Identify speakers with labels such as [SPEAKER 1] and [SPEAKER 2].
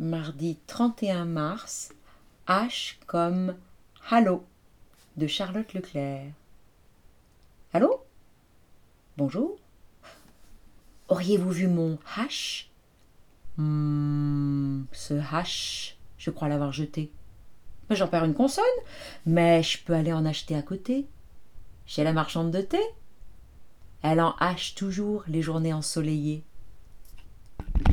[SPEAKER 1] Mardi 31 mars, H comme Allô de Charlotte Leclerc. Allô? Bonjour? Auriez-vous vu mon H Hmm, ce H, je crois l'avoir jeté. J'en perds une consonne, mais je peux aller en acheter à côté. Chez la marchande de thé? Elle en hache toujours les journées ensoleillées.